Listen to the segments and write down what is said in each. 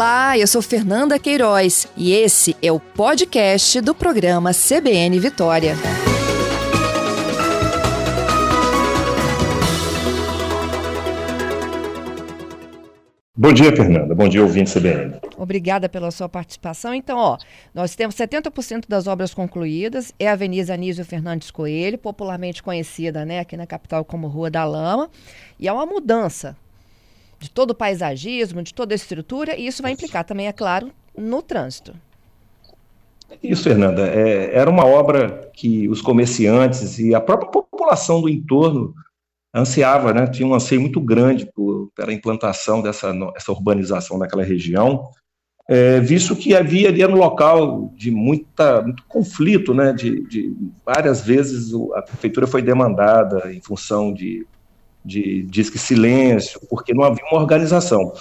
Olá, eu sou Fernanda Queiroz e esse é o podcast do programa CBN Vitória. Bom dia, Fernanda. Bom dia, ouvinte CBN. Obrigada pela sua participação. Então, ó, nós temos 70% das obras concluídas. É a Avenida Anísio Fernandes Coelho, popularmente conhecida, né, aqui na capital como Rua da Lama. E é uma mudança de todo o paisagismo, de toda a estrutura, e isso vai implicar também, é claro, no trânsito. Isso, Fernanda. É, era uma obra que os comerciantes e a própria população do entorno ansiava, né? Tinha um anseio muito grande por, pela implantação dessa essa urbanização naquela região, é, visto que havia ali no local de muita, muito conflito, né? De, de várias vezes a prefeitura foi demandada em função de de diz que silêncio, porque não havia uma organização.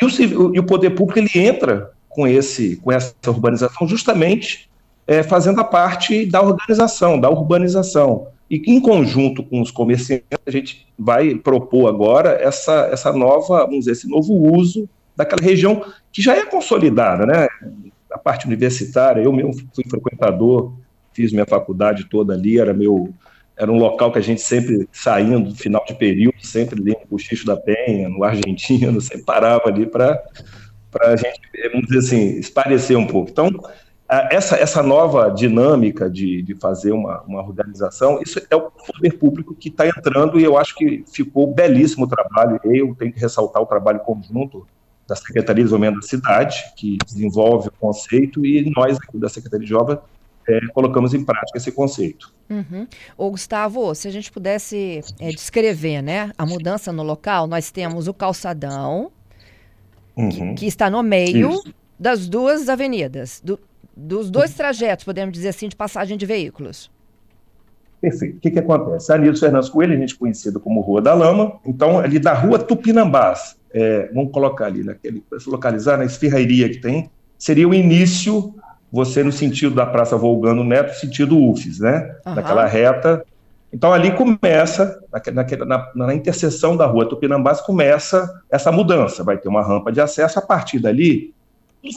E o, e o poder público ele entra com esse com essa urbanização justamente é, fazendo a parte da organização, da urbanização. E em conjunto com os comerciantes, a gente vai propor agora essa, essa nova, vamos dizer, esse novo uso daquela região que já é consolidada, né? A parte universitária, eu mesmo fui frequentador, fiz minha faculdade toda ali, era meu era um local que a gente sempre saindo no final de período, sempre ali no Cochicho da Penha, no Argentino, sempre parava ali para a gente, vamos dizer assim, esparecer um pouco. Então, essa, essa nova dinâmica de, de fazer uma, uma organização, isso é o poder público que está entrando e eu acho que ficou belíssimo o trabalho. Eu tenho que ressaltar o trabalho conjunto da Secretaria de Desenvolvimento da Cidade, que desenvolve o conceito, e nós aqui da Secretaria de Obras é, colocamos em prática esse conceito. Uhum. Ô, Gustavo, se a gente pudesse é, descrever né, a mudança no local, nós temos o calçadão, uhum. que, que, está no meio Isso. das duas avenidas, do, dos dois trajetos, podemos dizer assim, de passagem de veículos. Perfeito. O que, que acontece? Ali do Fernandes Coelho, a gente conhecido como Rua da Lama, então ali da Rua Tupinambás, é, vamos colocar ali, naquele, se localizar na esfirraria que tem, seria o início você no sentido da Praça Volgando Neto, sentido UFES, né? Uhum. Naquela reta. Então ali começa, naquela, na, na, interseção da rua Tupinambás, começa essa mudança. Vai ter uma rampa de acesso, a partir dali,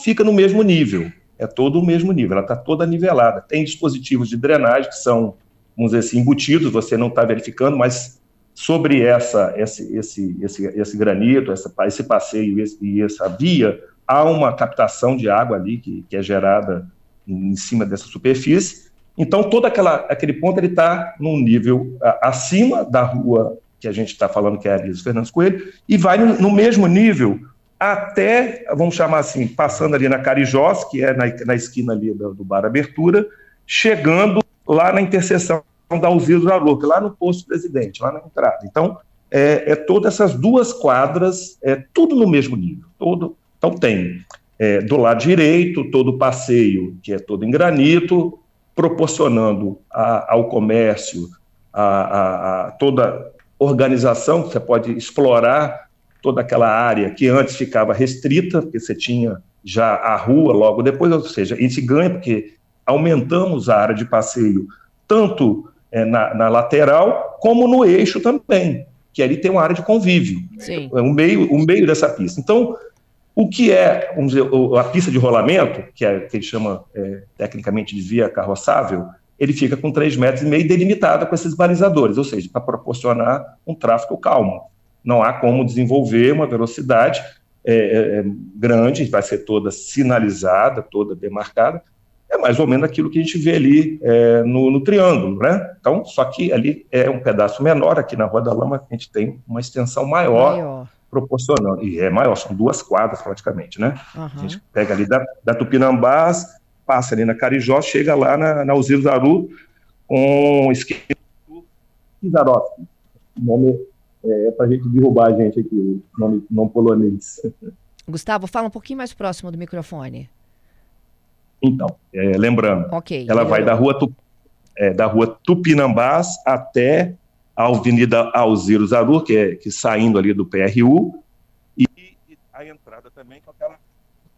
fica no mesmo nível. É todo o mesmo nível, ela está toda nivelada. Tem dispositivos de drenagem que são, vamos dizer assim, embutidos, você não está verificando, mas sobre essa, esse, esse, esse, esse granito, essa, esse passeio e essa via, há uma captação de água ali que, que é gerada em cima dessa superfície. Então, todo aquela, aquele ponto ele está num nível a, acima da rua que a gente está falando, que é a Elisa Fernandes Coelho, e vai no, no, mesmo nível até, vamos chamar assim, passando ali na Carijós, que é na, na esquina ali do, do, Bar Abertura, chegando lá na interseção da Alzira da Louca, lá no posto presidente, lá na entrada. Então, é, é todas essas duas quadras, é tudo no mesmo nível, todo então tem é, do lado direito todo o passeio, que é todo em granito, proporcionando a, ao comércio, a, a, a, toda organização, que você pode explorar toda aquela área que antes ficava restrita, porque você tinha já a rua logo depois, ou seja, a gente ganha porque aumentamos a área de passeio tanto é, na, na, lateral como no eixo também, que ali tem uma área de convívio, Sim. o meio, o meio dessa pista. Então, o que é, vamos dizer, a pista de rolamento, que, é, que ele chama é, tecnicamente de via carroçável, ele fica com 3,5 metros e meio delimitada com esses balizadores, ou seja, para proporcionar um tráfego calmo. Não há como desenvolver uma velocidade é, é, é, grande, vai ser toda sinalizada, toda demarcada, é mais ou menos aquilo que a gente vê ali é, no, no, triângulo, né? Então, só que ali é um pedaço menor, aqui na Rua da Lama a gente tem uma extensão maior. maior proporcionando, e é maior, são duas quadras praticamente, né? Uhum. A gente pega ali da, da Tupinambás, passa ali na Carijó, chega lá na, na Alziro Zaru, com esquema Kizarovski. O nome é, é para a gente derrubar a gente aqui, nome, nome polonês. Gustavo, fala um pouquinho mais próximo do microfone. Então, é, lembrando, okay, ela vai da rua, é, da rua Tupinambás até a Avenida Alziro Zarur, que é que saindo ali do PRU, e a entrada também com aquela.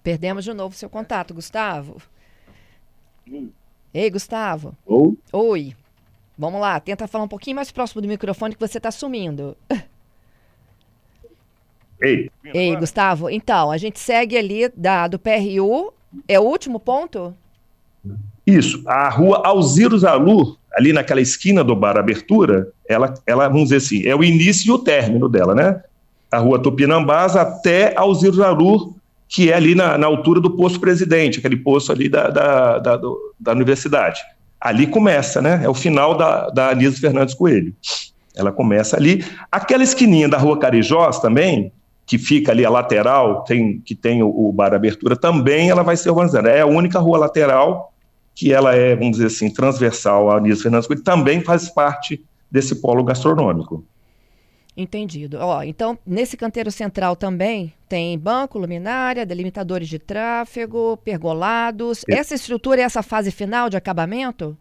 Perdemos de novo seu contato, Gustavo. Hum. Ei, Gustavo. Oi. Oi. Vamos lá, tenta falar um pouquinho mais próximo do microfone que você está sumindo. Ei. Ei, Gustavo. Então, a gente segue ali da, do PRU. É o último ponto? Isso. A rua Alziro Zalur, ali naquela esquina do bar Abertura, ela, ela, vamos dizer assim, é o início e o término dela, né? A rua Tupinambás até Alziro Zalur, que é ali na, na, altura do posto presidente, aquele posto ali da, da, da, da universidade. Ali começa, né? É o final da, da Fernandes Coelho. Ela começa ali. Aquela esquininha da rua Carijós também, que fica ali a lateral, tem, que tem o, o bar abertura, também ela vai ser urbanizada. É a única rua lateral que ela é, vamos dizer assim, transversal à Anísio Fernandes Coelho, também faz parte desse polo gastronômico. Entendido. Ó, então, nesse canteiro central também tem banco, luminária, delimitadores de tráfego, pergolados. É. Essa estrutura é essa fase final de acabamento?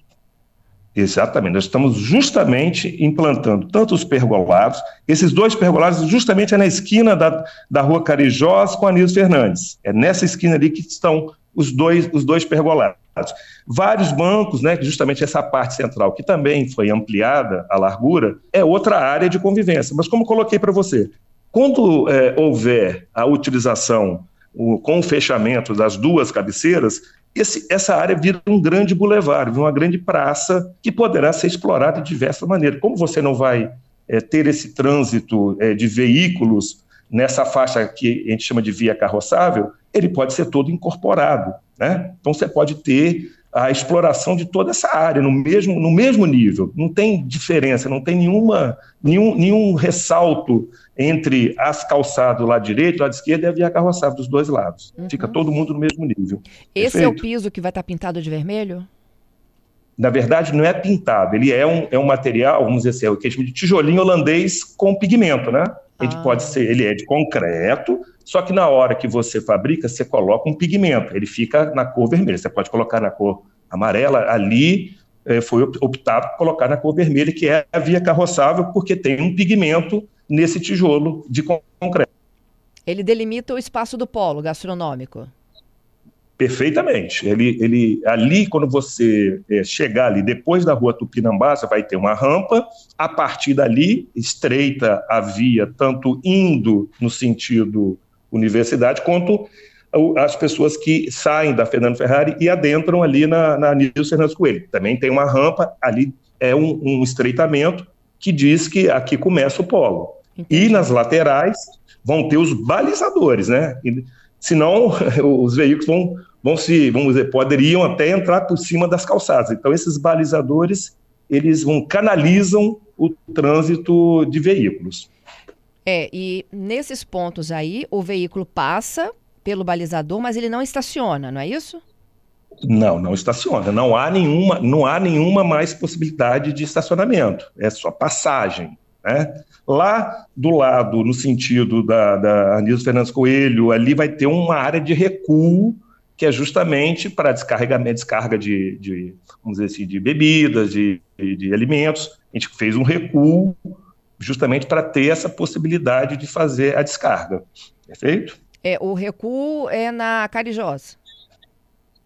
Exatamente. Nós estamos justamente implantando tanto os pergolados, esses dois pergolados justamente é na esquina da, da rua Carijós com a Anísio Fernandes. É nessa esquina ali que estão os dois, os dois pergolados. Vários bancos, né, justamente essa parte central, que também foi ampliada a largura, é outra área de convivência. Mas como coloquei para você, quando é, houver a utilização o, com o fechamento das duas cabeceiras, esse, essa área vira um grande bulevar, uma grande praça que poderá ser explorada de diversas maneiras. Como você não vai é, ter esse trânsito é, de veículos nessa faixa que a gente chama de via carroçável, ele pode ser todo incorporado. Né? Então você pode ter a exploração de toda essa área no mesmo, no mesmo nível. Não tem diferença, não tem nenhuma, nenhum, nenhum ressalto entre as calçadas do lado direito, do lado esquerdo e a via carroçável dos dois lados. Uhum. Fica todo mundo no mesmo nível. Esse Perfeito? é o piso que vai estar pintado de vermelho? Na verdade, não é pintado, ele é um, é um material, vamos dizer assim, é o que a gente chama de tijolinho holandês com pigmento, né? Ele ah. pode ser, ele é de concreto, só que na hora que você fabrica, você coloca um pigmento, ele fica na cor vermelha. Você pode colocar na cor amarela, ali é, foi optado por colocar na cor vermelha, que é a via carroçável, porque tem um pigmento nesse tijolo de concreto. Ele delimita o espaço do polo gastronômico. Perfeitamente. Ele, ele, ali, quando você é, chegar ali, depois da rua Tupinambá, você vai ter uma rampa. A partir dali, estreita a via, tanto indo no sentido universidade, quanto as pessoas que saem da Fernando Ferrari e adentram ali na, na Nilson Fernandes Coelho. Também tem uma rampa, ali é um, um estreitamento que diz que aqui começa o polo. Entendi. E nas laterais vão ter os balizadores, né? E, senão os veículos vão, vão se, vamos dizer, poderiam até entrar por cima das calçadas. Então esses balizadores, eles vão canalizam o trânsito de veículos. É, e nesses pontos aí, o veículo passa pelo balizador, mas ele não estaciona, não é isso? Não, não estaciona. Não há nenhuma, não há nenhuma mais possibilidade de estacionamento. É só passagem. Né? Lá do lado, no sentido da, da Fernandes Coelho, ali vai ter uma área de recuo que é justamente para descarregamento, descarga de, de, vamos dizer assim, de bebidas, de, de, de alimentos. A gente fez um recuo justamente para ter essa possibilidade de fazer a descarga. Perfeito? É, o recuo é na Carijós.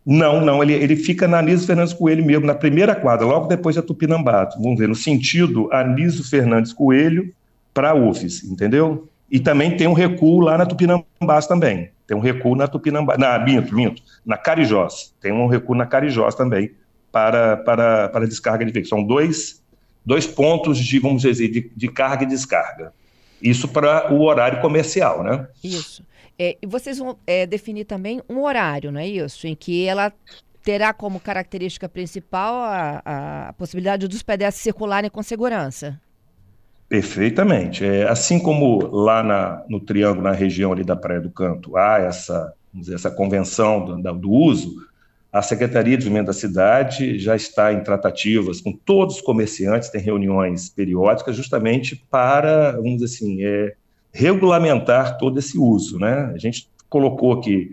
Não, não, ele, ele fica na Anísio Fernandes Coelho mesmo, na primeira quadra, logo depois da Tupinambá. Vamos ver, no sentido Anísio Fernandes Coelho para UFES, entendeu? E também tem um recuo lá na Tupinambás também. Tem um recuo na Tupinambás, na Minto, Minto, na Carijós. Tem um recuo na Carijós também para, para, para descarga de veículos. São dois, dois pontos de, vamos dizer, de, de carga e descarga. Isso para o horário comercial, né? Isso. É, e vocês vão é, definir também um horário, não é isso? Em que ela terá como característica principal a, a possibilidade dos pedestres circularem com segurança. Perfeitamente. É, assim como lá na, no Triângulo, na região ali da Praia do Canto, há essa, dizer, essa convenção do, do uso, a Secretaria de Desenvolvimento da Cidade já está em tratativas com todos os comerciantes, tem reuniões periódicas justamente para, vamos dizer assim, é, regulamentar todo esse uso. Né? A gente colocou que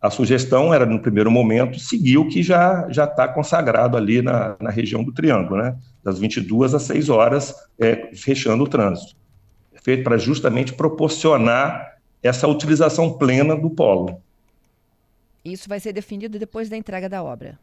a sugestão era, no primeiro momento, seguir o que já está consagrado ali na, na região do Triângulo, né? das 22 às 6 horas, é, fechando o trânsito. Feito para justamente proporcionar essa utilização plena do polo. Isso vai ser definido depois da entrega da obra?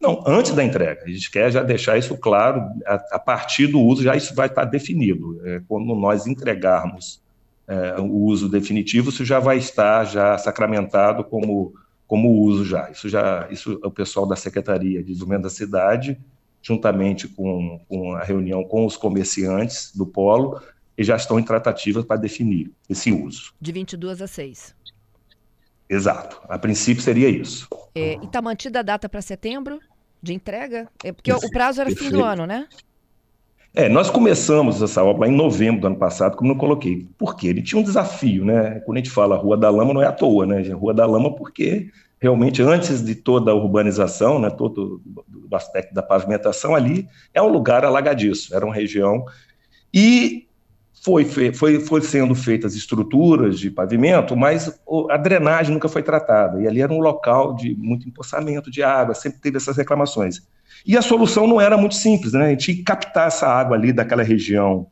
Não, antes da entrega. A gente quer já deixar isso claro, a, a partir do uso, já isso vai estar definido. É, quando nós entregarmos é, o uso definitivo, isso já vai estar já sacramentado como, como uso já. Isso já, isso o pessoal da Secretaria de Desenvolvimento da Cidade, juntamente com, com a reunião com os comerciantes do polo, e já estão em tratativas para definir esse uso. De 22 a 6. Exato. A princípio seria isso. É, e está mantida a data para setembro de entrega? É porque o prazo era Perfeito. fim do ano, né? É, nós começamos essa obra em novembro do ano passado, como eu coloquei. Por quê? Ele tinha um desafio, né? Quando a gente fala Rua da Lama, não é à toa, né? Rua da Lama porque realmente antes de toda a urbanização, né, todo o aspecto da pavimentação ali, é um lugar alagadiço, era uma região e foi, foi, foi sendo feitas estruturas de pavimento, mas a drenagem nunca foi tratada, e ali era um local de muito empoçamento de água, sempre teve essas reclamações. E a solução não era muito simples, né? A gente tinha que captar essa água ali daquela região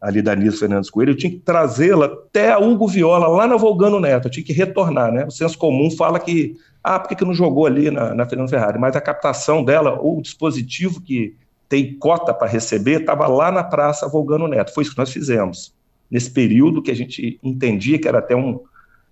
ali da Nilson Fernandes Coelho, eu tinha que trazê-la até a Hugo Viola, lá na Volgano Neto, eu tinha que retornar, né? O senso comum fala que, ah, por que, que não jogou ali na, na Fernando Ferrari? Mas a captação dela, ou o dispositivo que tem cota para receber, estava lá na Praça Volgano Neto. Foi isso que nós fizemos. Nesse período que a gente entendia que era até um,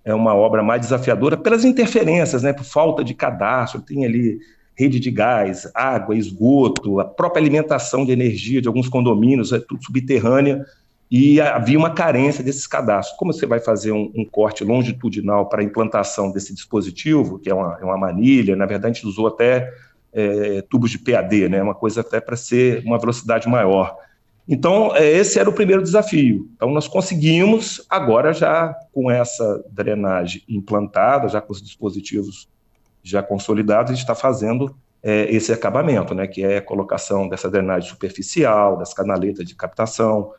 é uma obra mais desafiadora pelas interferências, né? Por falta de cadastro, tem ali rede de gás, água, esgoto, a própria alimentação de energia de alguns condomínios, é tudo subterrânea, e havia uma carência desses cadastros. Como você vai fazer um, um corte longitudinal para a implantação desse dispositivo, que é uma, é uma manilha, na verdade a gente usou até é, tubos de PAD, né, uma coisa até para ser uma velocidade maior. Então, é, esse era o primeiro desafio. Então, nós conseguimos, agora já com essa drenagem implantada, já com os dispositivos já consolidados, a gente está fazendo é, esse acabamento, né, que é a colocação dessa drenagem superficial, das canaletas de captação,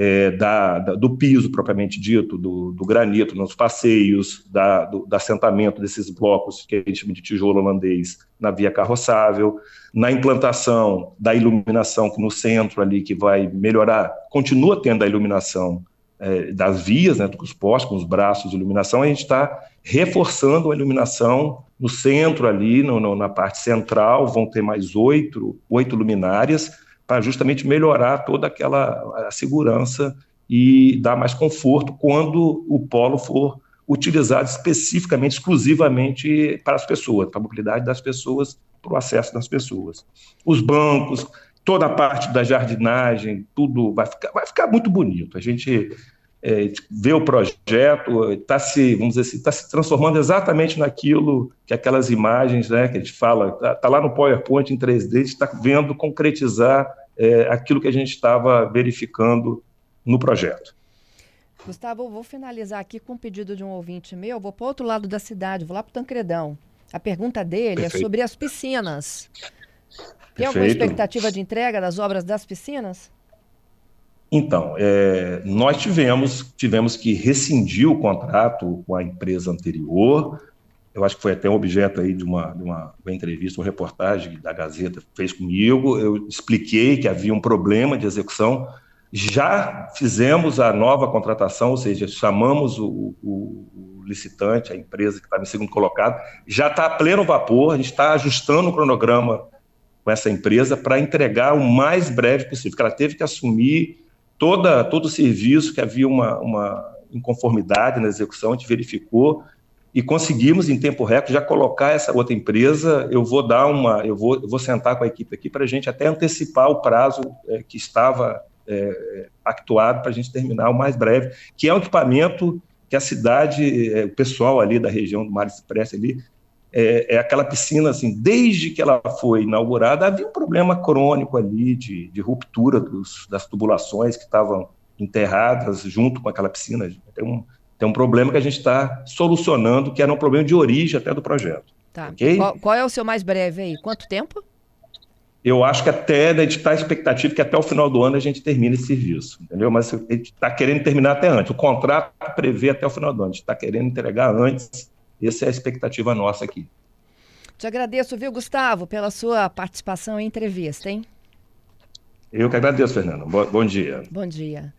é, da, da, do piso propriamente dito, do, do granito nos passeios, da, do, do, assentamento desses blocos que a gente chama de tijolo holandês na via carroçável, na implantação da iluminação no centro ali, que vai melhorar, continua tendo a iluminação é, das vias, né, dos postes, com os braços de iluminação, a gente está reforçando a iluminação no centro ali, no, no, na parte central, vão ter mais oito, oito luminárias, para justamente melhorar toda aquela segurança e dar mais conforto quando o polo for utilizado especificamente, exclusivamente para as pessoas, para a mobilidade das pessoas, para o acesso das pessoas. Os bancos, toda a parte da jardinagem, tudo vai ficar, vai ficar muito bonito. A gente é, vê o projeto, está se, vamos dizer assim, está se transformando exatamente naquilo que aquelas imagens, né, que a gente fala, está tá lá no PowerPoint em 3D, a gente está vendo concretizar é, aquilo que a gente estava verificando no projeto. Gustavo, vou finalizar aqui com um pedido de um ouvinte meu, vou para o outro lado da cidade, vou lá para o Tancredão. A pergunta dele é Perfeito. é sobre as piscinas. Tem Perfeito. alguma expectativa de entrega das obras das piscinas? Então, é, nós tivemos, tivemos que rescindir o contrato com a empresa anterior. Eu acho que foi até um objeto aí de uma, de uma, entrevista, uma reportagem da Gazeta fez comigo. Eu expliquei que havia um problema de execução. Já fizemos a nova contratação, ou seja, chamamos o, o, o licitante, a empresa que estava em segundo colocado, já está a pleno vapor, a gente está ajustando o cronograma com essa empresa para entregar o mais breve possível, ela teve que assumir toda, todo o serviço, que havia uma, uma inconformidade na execução, a gente verificou e conseguimos em tempo recorde já colocar essa outra empresa. Eu vou dar uma, eu vou, eu vou sentar com a equipe aqui para a gente até antecipar o prazo é, que estava é, para a gente terminar o mais breve, que é um equipamento que a cidade, é, o pessoal ali da região do Mar Express ali é, é, aquela piscina, assim, desde que ela foi inaugurada, havia um problema crônico ali de, de ruptura dos, das tubulações que estavam enterradas junto com aquela piscina. Tem um, tem um problema que a gente está solucionando, que era um problema de origem até do projeto. Tá. Okay? Qual, qual, é o seu mais breve aí? Quanto tempo? Eu acho que até, a gente está expectativa que até o final do ano a gente termine esse serviço, entendeu? Mas a gente está querendo terminar até antes. O contrato prevê até o final do ano. A gente está querendo entregar antes essa é a expectativa nossa aqui. Te agradeço, viu, Gustavo, pela sua participação em entrevista, hein? Eu que agradeço, Fernando. Bom, bom dia. Bom dia.